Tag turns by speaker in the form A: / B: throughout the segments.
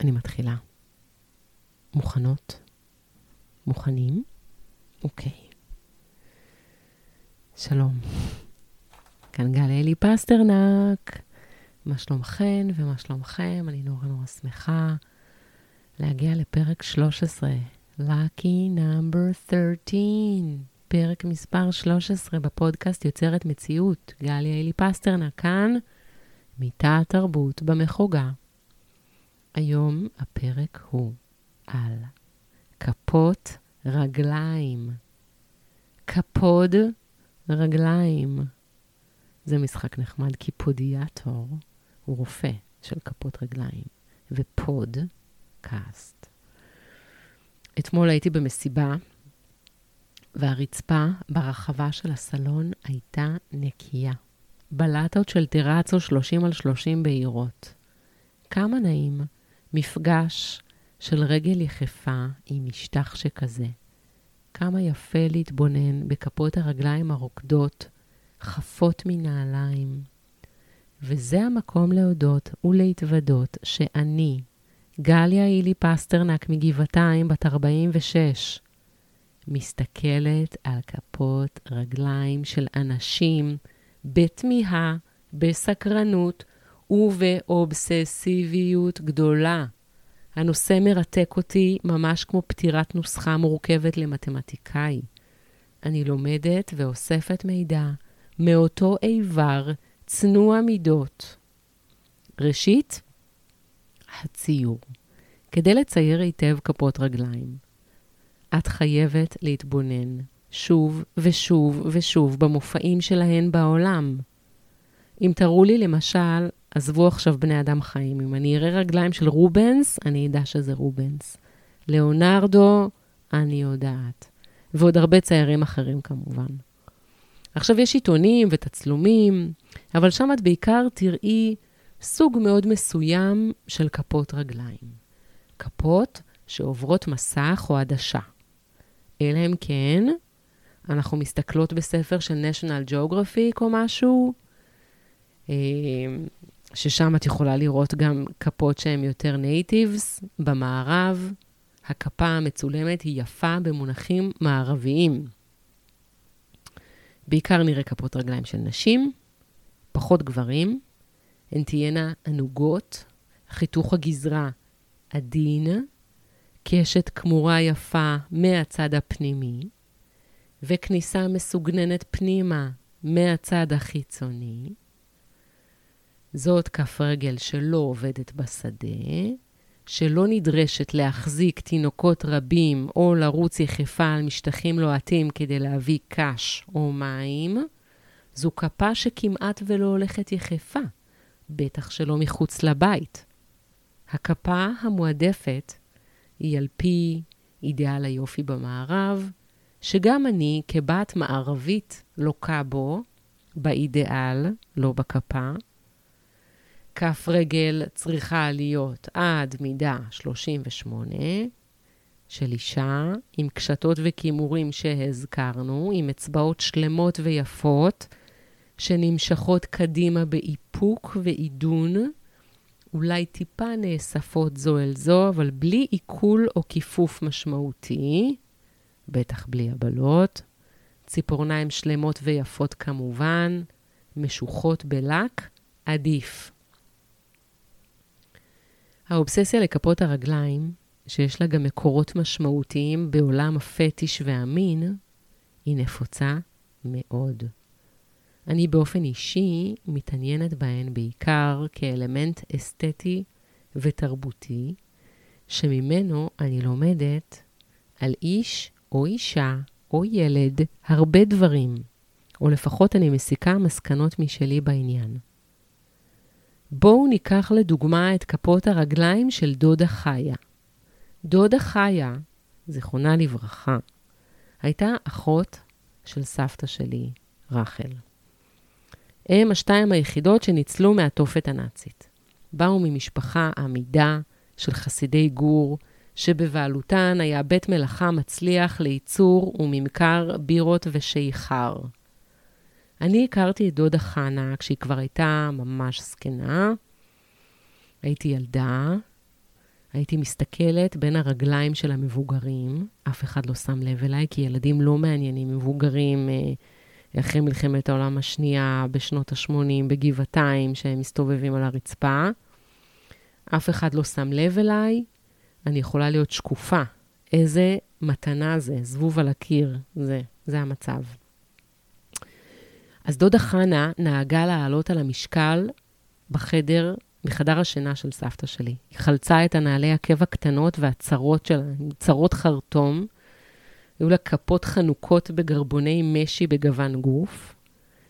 A: אני מתחילה. מוכנות? מוכנים? אוקיי. שלום. כאן גליה אלי פסטרנק. מה שלומכן ומה שלומכם? אני נורא נורא שמחה להגיע לפרק 13, Lucky number 13, פרק מספר 13 בפודקאסט יוצרת מציאות. גליה אלי פסטרנק כאן, מתא התרבות במחוגה. היום הפרק הוא על כפות רגליים. כפוד רגליים. זה משחק נחמד, כי פודיאטור הוא רופא של כפות רגליים, ופוד, קאסט. אתמול הייתי במסיבה, והרצפה ברחבה של הסלון הייתה נקייה. בלטות של טרצו 30 על 30 בהירות. כמה נעים מפגש של רגל יחפה עם משטח שכזה. כמה יפה להתבונן בכפות הרגליים הרוקדות, חפות מנעליים. וזה המקום להודות ולהתוודות שאני, גליה הילי פסטרנק מגבעתיים, בת 46, מסתכלת על כפות רגליים של אנשים בתמיהה, בסקרנות ובאובססיביות גדולה. הנושא מרתק אותי ממש כמו פתירת נוסחה מורכבת למתמטיקאי. אני לומדת ואוספת מידע מאותו איבר צנוע מידות. ראשית, הציור. כדי לצייר היטב כפות רגליים, את חייבת להתבונן שוב ושוב ושוב במופעים שלהן בעולם. אם תראו לי למשל, עזבו עכשיו בני אדם חיים, אם אני אראה רגליים של רובנס, אני אדע שזה רובנס. ליאונרדו, אני יודעת. ועוד הרבה ציירים אחרים כמובן. עכשיו יש עיתונים ותצלומים, אבל שם את בעיקר תראי סוג מאוד מסוים של כפות רגליים. כפות שעוברות מסך או עדשה. אלא אם כן, אנחנו מסתכלות בספר של national geographic או משהו, ששם את יכולה לראות גם כפות שהן יותר natives במערב. הכפה המצולמת היא יפה במונחים מערביים. בעיקר נראה כפות רגליים של נשים, פחות גברים. הן תהיינה ענוגות, חיתוך הגזרה עדין, קשת כמורה יפה מהצד הפנימי, וכניסה מסוגננת פנימה מהצד החיצוני. זאת כף רגל שלא עובדת בשדה, שלא נדרשת להחזיק תינוקות רבים או לרוץ יחפה על משטחים לוהטים כדי להביא קש או מים. זו כפה שכמעט ולא הולכת יחפה, בטח שלא מחוץ לבית. הכפה המועדפת היא על פי אידיאל היופי במערב, שגם אני, כבת מערבית, לוקה בו, באידיאל, לא בכפה. כף רגל צריכה להיות עד מידה 38 של אישה, עם קשתות וכימורים שהזכרנו, עם אצבעות שלמות ויפות, שנמשכות קדימה באיפוק ועידון, אולי טיפה נאספות זו אל זו, אבל בלי עיכול או כיפוף משמעותי, בטח בלי הבלות. ציפורניים שלמות ויפות כמובן, משוחות בלק, עדיף. האובססיה לכפות הרגליים, שיש לה גם מקורות משמעותיים בעולם הפטיש והמין, היא נפוצה מאוד. אני באופן אישי מתעניינת בהן בעיקר כאלמנט אסתטי ותרבותי, שממנו אני לומדת על איש או אישה או ילד הרבה דברים, או לפחות אני מסיקה מסקנות משלי בעניין. בואו ניקח לדוגמה את כפות הרגליים של דודה חיה. דודה חיה, זיכרונה לברכה, הייתה אחות של סבתא שלי, רחל. הם השתיים היחידות שניצלו מהתופת הנאצית. באו ממשפחה עמידה של חסידי גור, שבבעלותן היה בית מלאכה מצליח לייצור וממכר בירות ושיכר. אני הכרתי את דודה חנה כשהיא כבר הייתה ממש זקנה. הייתי ילדה, הייתי מסתכלת בין הרגליים של המבוגרים, אף אחד לא שם לב אליי, כי ילדים לא מעניינים מבוגרים אה, אחרי מלחמת העולם השנייה בשנות ה-80 בגבעתיים, שהם מסתובבים על הרצפה. אף אחד לא שם לב אליי, אני יכולה להיות שקופה. איזה מתנה זה, זבוב על הקיר, זה, זה המצב. אז דודה חנה נהגה לעלות על המשקל בחדר, בחדר השינה של סבתא שלי. היא חלצה את הנעלי עקב הקטנות והצרות שלה, צרות חרטום. היו לה כפות חנוקות בגרבוני משי בגוון גוף.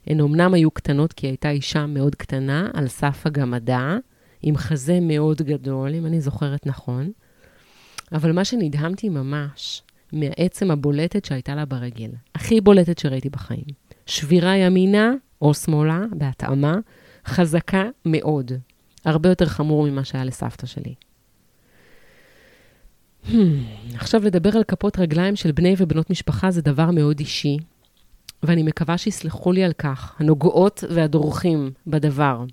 A: הן אמנם היו קטנות כי הייתה אישה מאוד קטנה, על סף הגמדה, עם חזה מאוד גדול, אם אני זוכרת נכון. אבל מה שנדהמתי ממש, מהעצם הבולטת שהייתה לה ברגל, הכי בולטת שראיתי בחיים. שבירה ימינה או שמאלה, בהתאמה, חזקה מאוד. הרבה יותר חמור ממה שהיה לסבתא שלי. Hmm, עכשיו לדבר על כפות רגליים של בני ובנות משפחה זה דבר מאוד אישי, ואני מקווה שיסלחו לי על כך, הנוגעות והדורכים בדבר.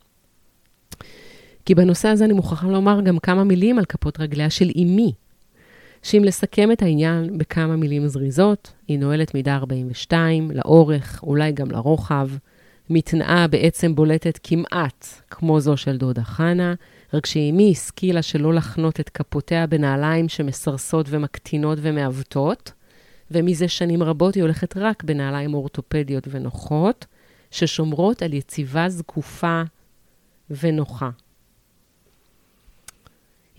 A: כי בנושא הזה אני מוכרחה לומר גם כמה מילים על כפות רגליה של אמי, שאם לסכם את העניין בכמה מילים זריזות, היא נועלת מידה 42, לאורך, אולי גם לרוחב. מתנאה בעצם בולטת כמעט כמו זו של דודה חנה, רק שאימי השכילה שלא לחנות את כפותיה בנעליים שמסרסות ומקטינות ומעוותות, ומזה שנים רבות היא הולכת רק בנעליים אורתופדיות ונוחות, ששומרות על יציבה זקופה ונוחה.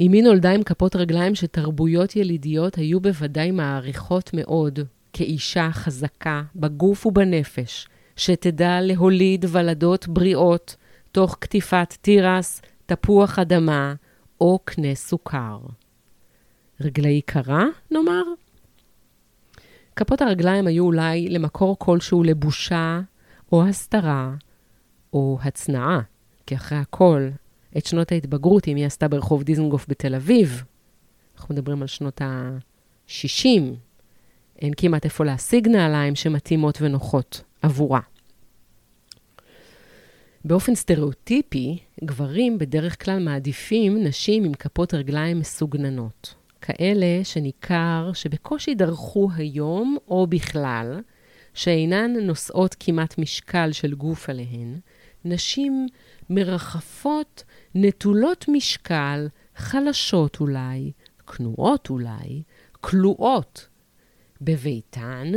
A: אמי נולדה עם כפות רגליים שתרבויות ילידיות היו בוודאי מעריכות מאוד כאישה חזקה בגוף ובנפש, שתדע להוליד ולדות בריאות תוך קטיפת תירס, תפוח אדמה או קנה סוכר. רגלי קרה, נאמר? כפות הרגליים היו אולי למקור כלשהו לבושה או הסתרה או הצנעה, כי אחרי הכל, את שנות ההתבגרות, אם היא עשתה ברחוב דיזנגוף בתל אביב. אנחנו מדברים על שנות ה-60. אין כמעט איפה להשיג נעליים שמתאימות ונוחות עבורה. באופן סטריאוטיפי, גברים בדרך כלל מעדיפים נשים עם כפות רגליים מסוגננות. כאלה שניכר שבקושי דרכו היום או בכלל, שאינן נושאות כמעט משקל של גוף עליהן, נשים מרחפות נטולות משקל, חלשות אולי, כנועות אולי, כלואות. בביתן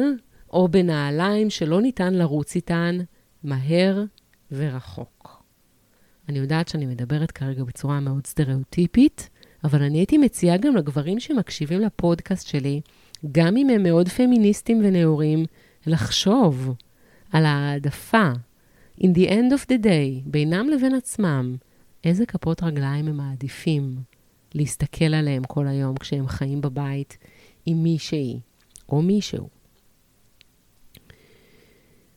A: או בנעליים שלא ניתן לרוץ איתן מהר ורחוק. אני יודעת שאני מדברת כרגע בצורה מאוד סטריאוטיפית, אבל אני הייתי מציעה גם לגברים שמקשיבים לפודקאסט שלי, גם אם הם מאוד פמיניסטים ונאורים, לחשוב על העדפה, in the end of the day, בינם לבין עצמם, איזה כפות רגליים הם מעדיפים להסתכל עליהם כל היום כשהם חיים בבית עם מישהי או מישהו.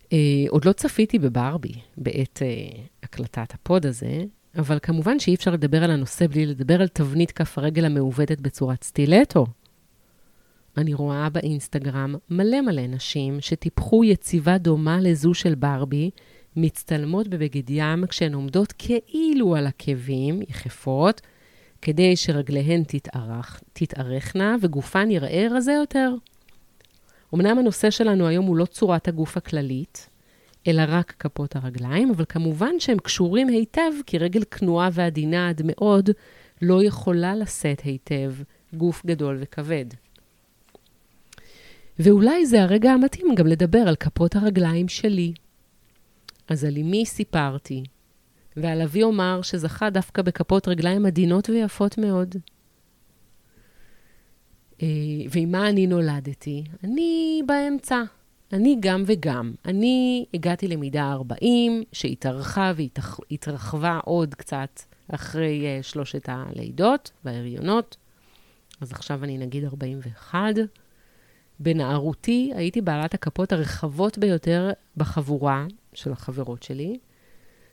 A: Uh, עוד לא צפיתי בברבי בעת uh, הקלטת הפוד הזה, אבל כמובן שאי אפשר לדבר על הנושא בלי לדבר על תבנית כף הרגל המעוותת בצורת סטילטו. אני רואה באינסטגרם מלא מלא נשים שטיפחו יציבה דומה לזו של ברבי, מצטלמות בבגד ים כשהן עומדות כאילו על עקבים, יחפות, כדי שרגליהן תתארך, תתארכנה וגופן יראה רזה יותר. אמנם הנושא שלנו היום הוא לא צורת הגוף הכללית, אלא רק כפות הרגליים, אבל כמובן שהם קשורים היטב, כי רגל כנועה ועדינה עד מאוד לא יכולה לשאת היטב גוף גדול וכבד. ואולי זה הרגע המתאים גם לדבר על כפות הרגליים שלי. אז על אמי סיפרתי, ועל אבי אומר שזכה דווקא בכפות רגליים עדינות ויפות מאוד. אה, ועם מה אני נולדתי? אני באמצע. אני גם וגם. אני הגעתי למידה 40, שהתארכה והתרחבה עוד קצת אחרי uh, שלושת הלידות וההריונות. אז עכשיו אני נגיד 41. בנערותי הייתי בעלת הכפות הרחבות ביותר בחבורה של החברות שלי,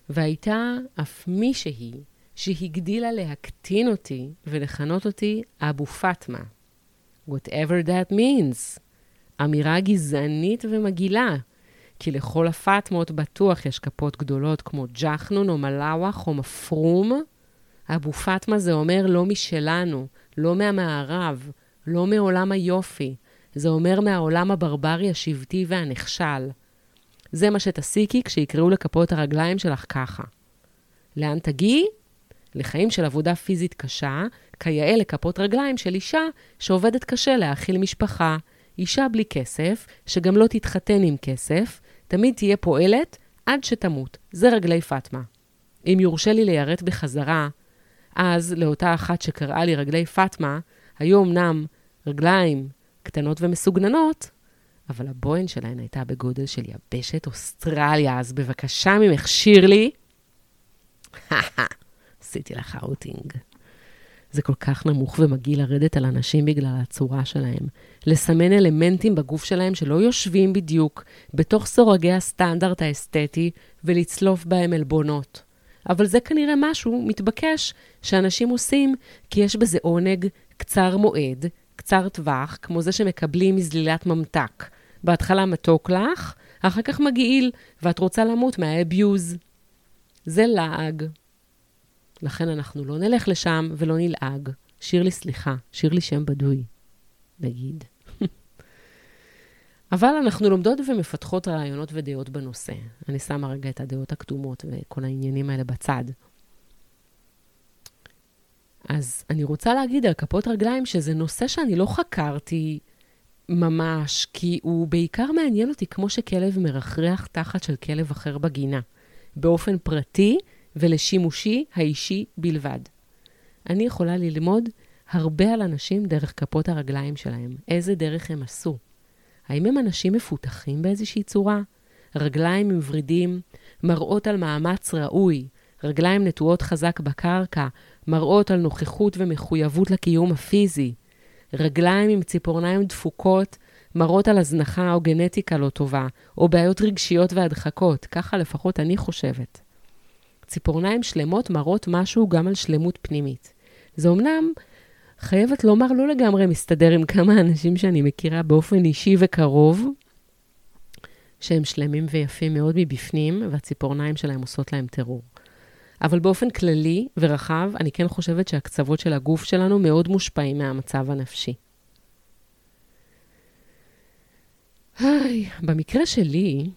A: והייתה אף מישהי שהגדילה להקטין אותי ולכנות אותי אבו פאטמה. whatever that means. אמירה גזענית ומגעילה, כי לכל הפאטמות בטוח יש כפות גדולות כמו ג'חנון או מלאווח או מפרום. אבו פאטמה זה אומר לא משלנו, לא מהמערב, לא מעולם היופי. זה אומר מהעולם הברברי השבטי והנכשל. זה מה שתסיקי כשיקראו לכפות הרגליים שלך ככה. לאן תגיעי? לחיים של עבודה פיזית קשה, כיאה לכפות רגליים של אישה שעובדת קשה להאכיל משפחה. אישה בלי כסף, שגם לא תתחתן עם כסף, תמיד תהיה פועלת עד שתמות. זה רגלי פאטמה. אם יורשה לי ליירט בחזרה, אז לאותה אחת שקראה לי רגלי פאטמה, היו אמנם רגליים קטנות ומסוגננות, אבל הבוהן שלהן הייתה בגודל של יבשת אוסטרליה, אז בבקשה ממך, שירלי. עשיתי לך אאוטינג. זה כל כך נמוך ומגעיל לרדת על אנשים בגלל הצורה שלהם. לסמן אלמנטים בגוף שלהם שלא יושבים בדיוק בתוך סורגי הסטנדרט האסתטי ולצלוף בהם עלבונות. אבל זה כנראה משהו מתבקש שאנשים עושים, כי יש בזה עונג קצר מועד, קצר טווח, כמו זה שמקבלים מזלילת ממתק. בהתחלה מתוק לך, אחר כך מגעיל, ואת רוצה למות מהאביוז. זה לעג. לכן אנחנו לא נלך לשם ולא נלעג. שיר לי סליחה, שיר לי שם בדוי, נגיד. אבל אנחנו לומדות ומפתחות רעיונות ודעות בנושא. אני שמה רגע את הדעות הקדומות וכל העניינים האלה בצד. אז אני רוצה להגיד על כפות רגליים שזה נושא שאני לא חקרתי ממש, כי הוא בעיקר מעניין אותי כמו שכלב מרחרח תחת של כלב אחר בגינה, באופן פרטי ולשימושי האישי בלבד. אני יכולה ללמוד הרבה על אנשים דרך כפות הרגליים שלהם, איזה דרך הם עשו. האם הם אנשים מפותחים באיזושהי צורה? רגליים עם ורידים, מראות על מאמץ ראוי, רגליים נטועות חזק בקרקע, מראות על נוכחות ומחויבות לקיום הפיזי. רגליים עם ציפורניים דפוקות, מראות על הזנחה או גנטיקה לא טובה, או בעיות רגשיות והדחקות, ככה לפחות אני חושבת. ציפורניים שלמות מראות משהו גם על שלמות פנימית. זה אמנם, חייבת לומר, לא לגמרי מסתדר עם כמה אנשים שאני מכירה באופן אישי וקרוב, שהם שלמים ויפים מאוד מבפנים, והציפורניים שלהם עושות להם טרור. אבל באופן כללי ורחב, אני כן חושבת שהקצוות של הגוף שלנו מאוד מושפעים מהמצב הנפשי. היי, במקרה שלי,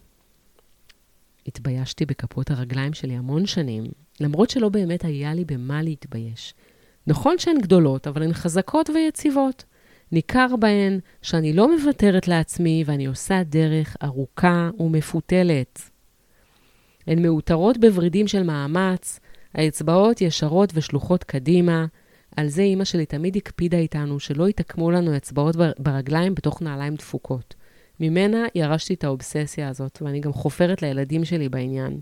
A: התביישתי בכפות הרגליים שלי המון שנים, למרות שלא באמת היה לי במה להתבייש. נכון שהן גדולות, אבל הן חזקות ויציבות. ניכר בהן שאני לא מוותרת לעצמי ואני עושה דרך ארוכה ומפותלת. הן מאותרות בוורידים של מאמץ, האצבעות ישרות ושלוחות קדימה. על זה אימא שלי תמיד הקפידה איתנו שלא יתעקמו לנו אצבעות ברגליים בתוך נעליים דפוקות. ממנה ירשתי את האובססיה הזאת, ואני גם חופרת לילדים שלי בעניין.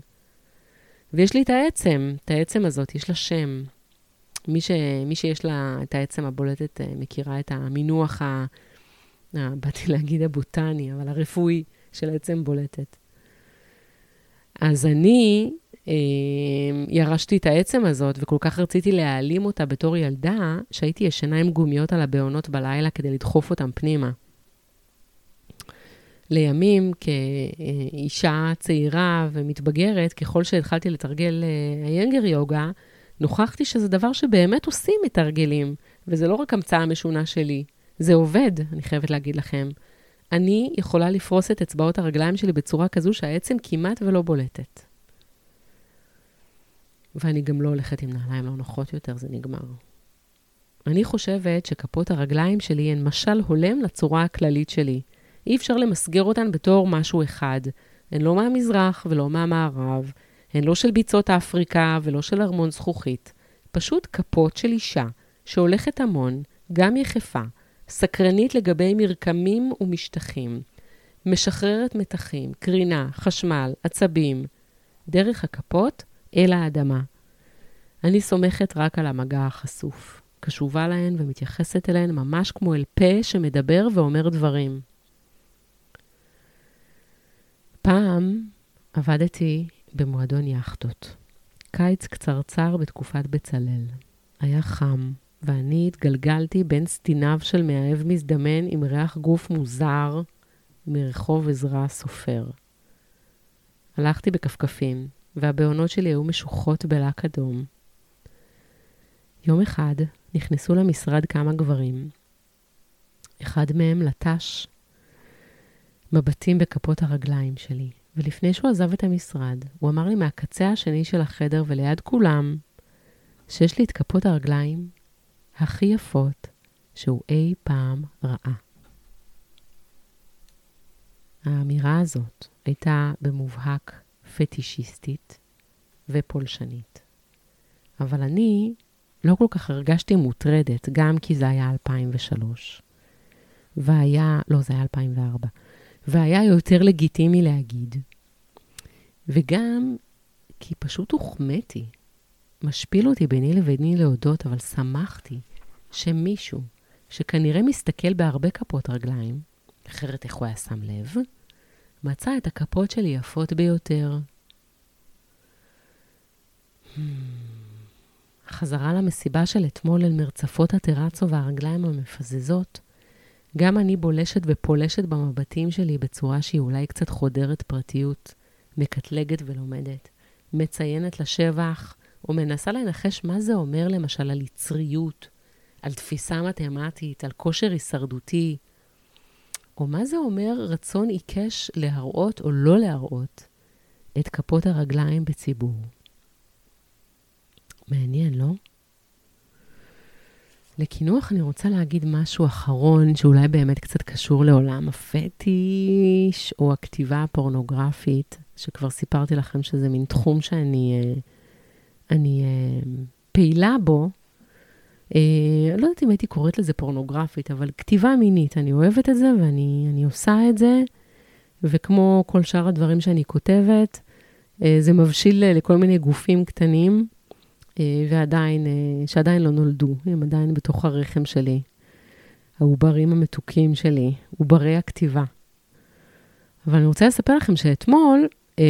A: ויש לי את העצם, את העצם הזאת, יש לה שם. מי, ש, מי שיש לה את העצם הבולטת אה, מכירה את המינוח, ה, ה, באתי להגיד הבוטני, אבל הרפואי של העצם בולטת. אז אני אה, ירשתי את העצם הזאת, וכל כך רציתי להעלים אותה בתור ילדה, שהייתי ישנה עם גומיות על הבעונות בלילה כדי לדחוף אותם פנימה. לימים, כאישה צעירה ומתבגרת, ככל שהתחלתי לתרגל אה, יוגה, נוכחתי שזה דבר שבאמת עושים מתרגלים, וזה לא רק המצאה משונה שלי, זה עובד, אני חייבת להגיד לכם. אני יכולה לפרוס את אצבעות הרגליים שלי בצורה כזו שהעצם כמעט ולא בולטת. ואני גם לא הולכת עם נעליים לא נוחות יותר, זה נגמר. אני חושבת שכפות הרגליים שלי הן משל הולם לצורה הכללית שלי. אי אפשר למסגר אותן בתור משהו אחד. הן לא מהמזרח ולא מהמערב, הן לא של ביצות אפריקה ולא של ארמון זכוכית. פשוט כפות של אישה שהולכת המון, גם יחפה, סקרנית לגבי מרקמים ומשטחים, משחררת מתחים, קרינה, חשמל, עצבים, דרך הכפות אל האדמה. אני סומכת רק על המגע החשוף, קשובה להן ומתייחסת אליהן ממש כמו אל פה שמדבר ואומר דברים. פעם עבדתי במועדון יאכטות. קיץ קצרצר בתקופת בצלאל. היה חם, ואני התגלגלתי בין סתיניו של מאהב מזדמן עם ריח גוף מוזר מרחוב עזרא הסופר. הלכתי בכפכפים, והבעונות שלי היו משוחות בלק אדום. יום אחד נכנסו למשרד כמה גברים. אחד מהם לטש מבטים בכפות הרגליים שלי, ולפני שהוא עזב את המשרד, הוא אמר לי מהקצה השני של החדר וליד כולם, שיש לי את כפות הרגליים הכי יפות שהוא אי פעם ראה. האמירה הזאת הייתה במובהק פטישיסטית ופולשנית. אבל אני לא כל כך הרגשתי מוטרדת, גם כי זה היה 2003. והיה, לא, זה היה 2004. והיה יותר לגיטימי להגיד. וגם כי פשוט הוחמאתי. משפיל אותי ביני לביני להודות, אבל שמחתי שמישהו, שכנראה מסתכל בהרבה כפות רגליים, אחרת איך הוא היה שם לב, מצא את הכפות שלי יפות ביותר. Hmm. חזרה למסיבה של אתמול אל מרצפות הטרצו והרגליים המפזזות. גם אני בולשת ופולשת במבטים שלי בצורה שהיא אולי קצת חודרת פרטיות, מקטלגת ולומדת, מציינת לשבח, או מנסה לנחש מה זה אומר למשל על יצריות, על תפיסה מתמטית, על כושר הישרדותי, או מה זה אומר רצון עיקש להראות או לא להראות את כפות הרגליים בציבור. מעניין, לא? לקינוח אני רוצה להגיד משהו אחרון, שאולי באמת קצת קשור לעולם הפטיש, או הכתיבה הפורנוגרפית, שכבר סיפרתי לכם שזה מין תחום שאני אה, אני, אה, פעילה בו. אה, לא יודעת אם הייתי קוראת לזה פורנוגרפית, אבל כתיבה מינית, אני אוהבת את זה ואני עושה את זה, וכמו כל שאר הדברים שאני כותבת, זה מבשיל לכל מיני גופים קטנים. אה, ועדיין, אה, שעדיין לא נולדו, הם עדיין בתוך הרחם שלי. העוברים המתוקים שלי, עוברי הכתיבה. אבל אני רוצה לספר לכם שאתמול, אה,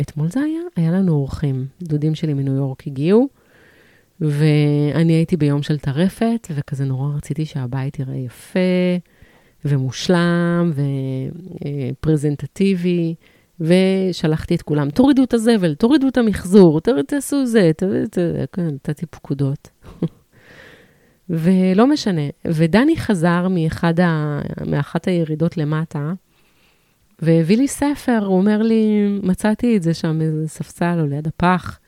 A: אתמול זה היה? היה לנו אורחים. דודים שלי מניו יורק הגיעו, ואני הייתי ביום של טרפת, וכזה נורא רציתי שהבית יראה יפה, ומושלם, ופרזנטטיבי. ושלחתי את כולם, תורידו את הזבל, תורידו את המחזור, תעשו זה, כן, נתתי פקודות. ולא משנה. ודני חזר מאחד ה... מאחת הירידות למטה, והביא לי ספר, הוא אומר לי, מצאתי את זה שם, איזה ספסל או ליד הפח.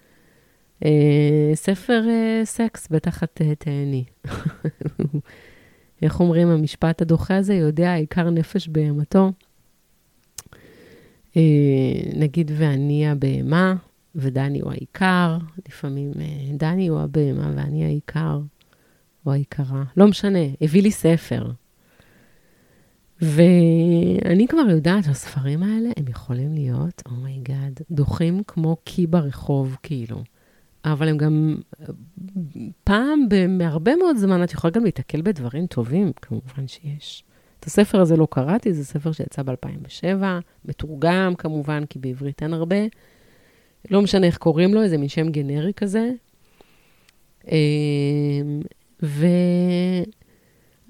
A: אה, ספר אה, סקס, בטח את אה, תהני. איך אומרים, המשפט הדוחה הזה יודע, עיקר נפש בהמתו. אה, נגיד ואני הבהמה ודני הוא האיכר, לפעמים אה, דני הוא הבהמה ואני האיכר, או האיכרה, לא משנה, הביא לי ספר. ואני כבר יודעת שהספרים האלה, הם יכולים להיות, oh my god, oh דוחים כמו קיא ברחוב, כאילו. אבל הם גם, פעם, בהרבה מאוד זמן, את יכולה גם להתקל בדברים טובים, כמובן שיש. את הספר הזה לא קראתי, זה ספר שיצא ב-2007, מתורגם כמובן, כי בעברית אין הרבה. לא משנה איך קוראים לו, איזה מין שם גנרי כזה. אמ,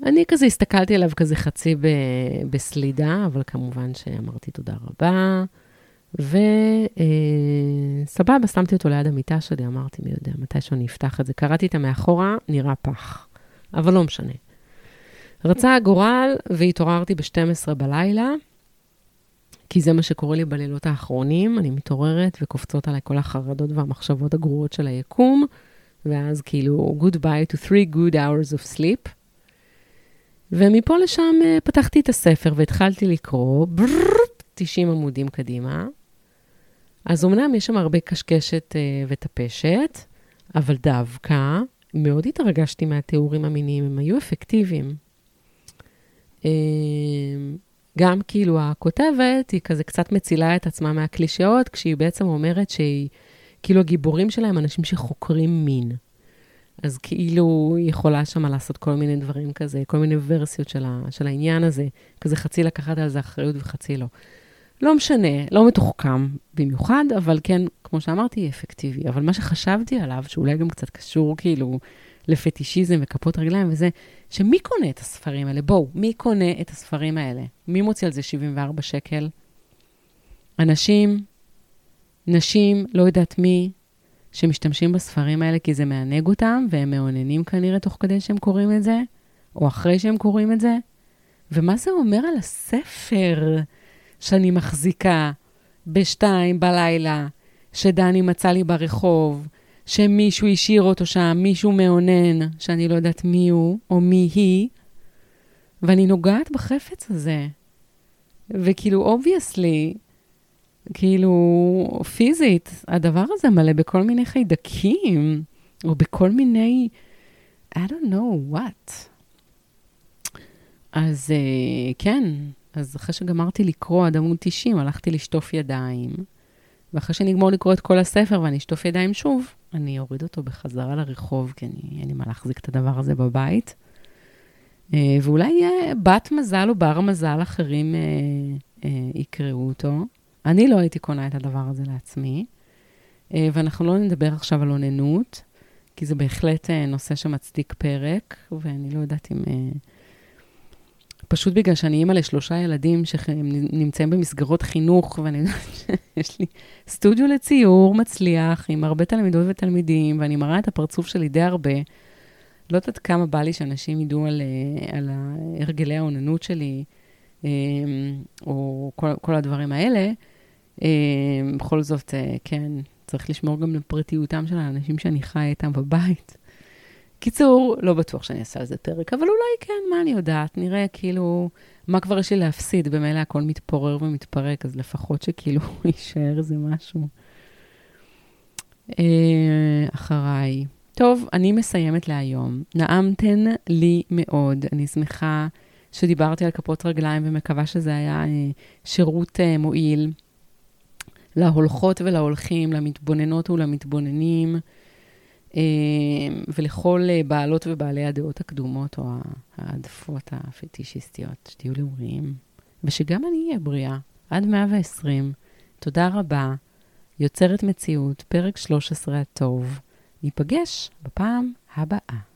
A: ואני כזה הסתכלתי עליו כזה חצי ב... בסלידה, אבל כמובן שאמרתי תודה רבה. וסבבה, אה, שמתי אותו ליד המיטה שלי, אמרתי, מי יודע, מתי שאני אפתח את זה. קראתי את המאחורה, נראה פח. אבל לא משנה. רצה הגורל והתעוררתי ב-12 בלילה, כי זה מה שקורה לי בלילות האחרונים. אני מתעוררת וקופצות עליי כל החרדות והמחשבות הגרועות של היקום, ואז כאילו, goodbye to three good hours of sleep. ומפה לשם uh, פתחתי את הספר והתחלתי לקרוא, בררר, 90 עמודים קדימה. אז אמנם יש שם הרבה קשקשת uh, וטפשת, אבל דווקא מאוד התרגשתי מהתיאורים המיניים, הם היו אפקטיביים. אמ, גם כאילו הכותבת, היא כזה קצת מצילה את עצמה מהקלישאות, כשהיא בעצם אומרת שהיא, כאילו הגיבורים שלה הם אנשים שחוקרים מין. אז כאילו היא יכולה שמה לעשות כל מיני דברים כזה, כל מיני ורסיות של, ה, של העניין הזה, כזה חצי לקחת על זה אחריות וחצי לא. לא משנה, לא מתוחכם במיוחד, אבל כן, כמו שאמרתי, אפקטיבי. אבל מה שחשבתי עליו, שאולי גם קצת קשור כאילו לפטישיזם וכפות רגליים וזה, שמי קונה את הספרים האלה? בואו, מי קונה את הספרים האלה? מי מוציא על זה 74 שקל? אנשים, נשים, לא יודעת מי, שמשתמשים בספרים האלה כי זה מענג אותם, והם מאוננים כנראה תוך כדי שהם קוראים את זה, או אחרי שהם קוראים את זה. ומה זה אומר על הספר שאני מחזיקה בשתיים בלילה, שדני מצא לי ברחוב, שמישהו השאיר אותו שם, מישהו מאונן, שאני לא יודעת מי הוא או מי היא, ואני נוגעת בחפץ הזה. וכאילו, obviously, כאילו, פיזית, הדבר הזה מלא בכל מיני חיידקים, או בכל מיני, I don't know what. אז uh, כן, אז אחרי שגמרתי לקרוא עד עמוד 90, הלכתי לשטוף ידיים, ואחרי שנגמור לקרוא את כל הספר ואני אשטוף ידיים שוב, אני אוריד אותו בחזרה לרחוב, כי אני, אין לי מה להחזיק את הדבר הזה בבית. Uh, ואולי uh, בת מזל או בר מזל אחרים uh, uh, יקראו אותו. אני לא הייתי קונה את הדבר הזה לעצמי, uh, ואנחנו לא נדבר עכשיו על אוננות, כי זה בהחלט uh, נושא שמצדיק פרק, ואני לא יודעת אם... Uh, פשוט בגלל שאני אימא לשלושה ילדים שנמצאים במסגרות חינוך, ואני יודעת שיש לי סטודיו לציור מצליח עם הרבה תלמידות ותלמידים, ואני מראה את הפרצוף שלי די הרבה. לא יודעת כמה בא לי שאנשים ידעו על, אה, על הרגלי האוננות שלי, אה, או כל, כל הדברים האלה. אה, בכל זאת, כן, צריך לשמור גם לפרטיותם של האנשים שאני חיה איתם בבית. קיצור, לא בטוח שאני אעשה על זה פרק, אבל אולי כן, מה אני יודעת? נראה כאילו, מה כבר יש לי להפסיד? במילא הכל מתפורר ומתפרק, אז לפחות שכאילו יישאר איזה משהו. אה, אחריי. טוב, אני מסיימת להיום. נעמתן לי מאוד. אני שמחה שדיברתי על כפות רגליים ומקווה שזה היה אה, שירות אה, מועיל להולכות ולהולכים, למתבוננות ולמתבוננים. אה, ולכל אה, בעלות ובעלי הדעות הקדומות או העדפות הפטישיסטיות, שתהיו לאומיים, ושגם אני אהיה בריאה עד 120. תודה רבה. יוצרת מציאות, פרק 13 הטוב. ניפגש בפעם הבאה.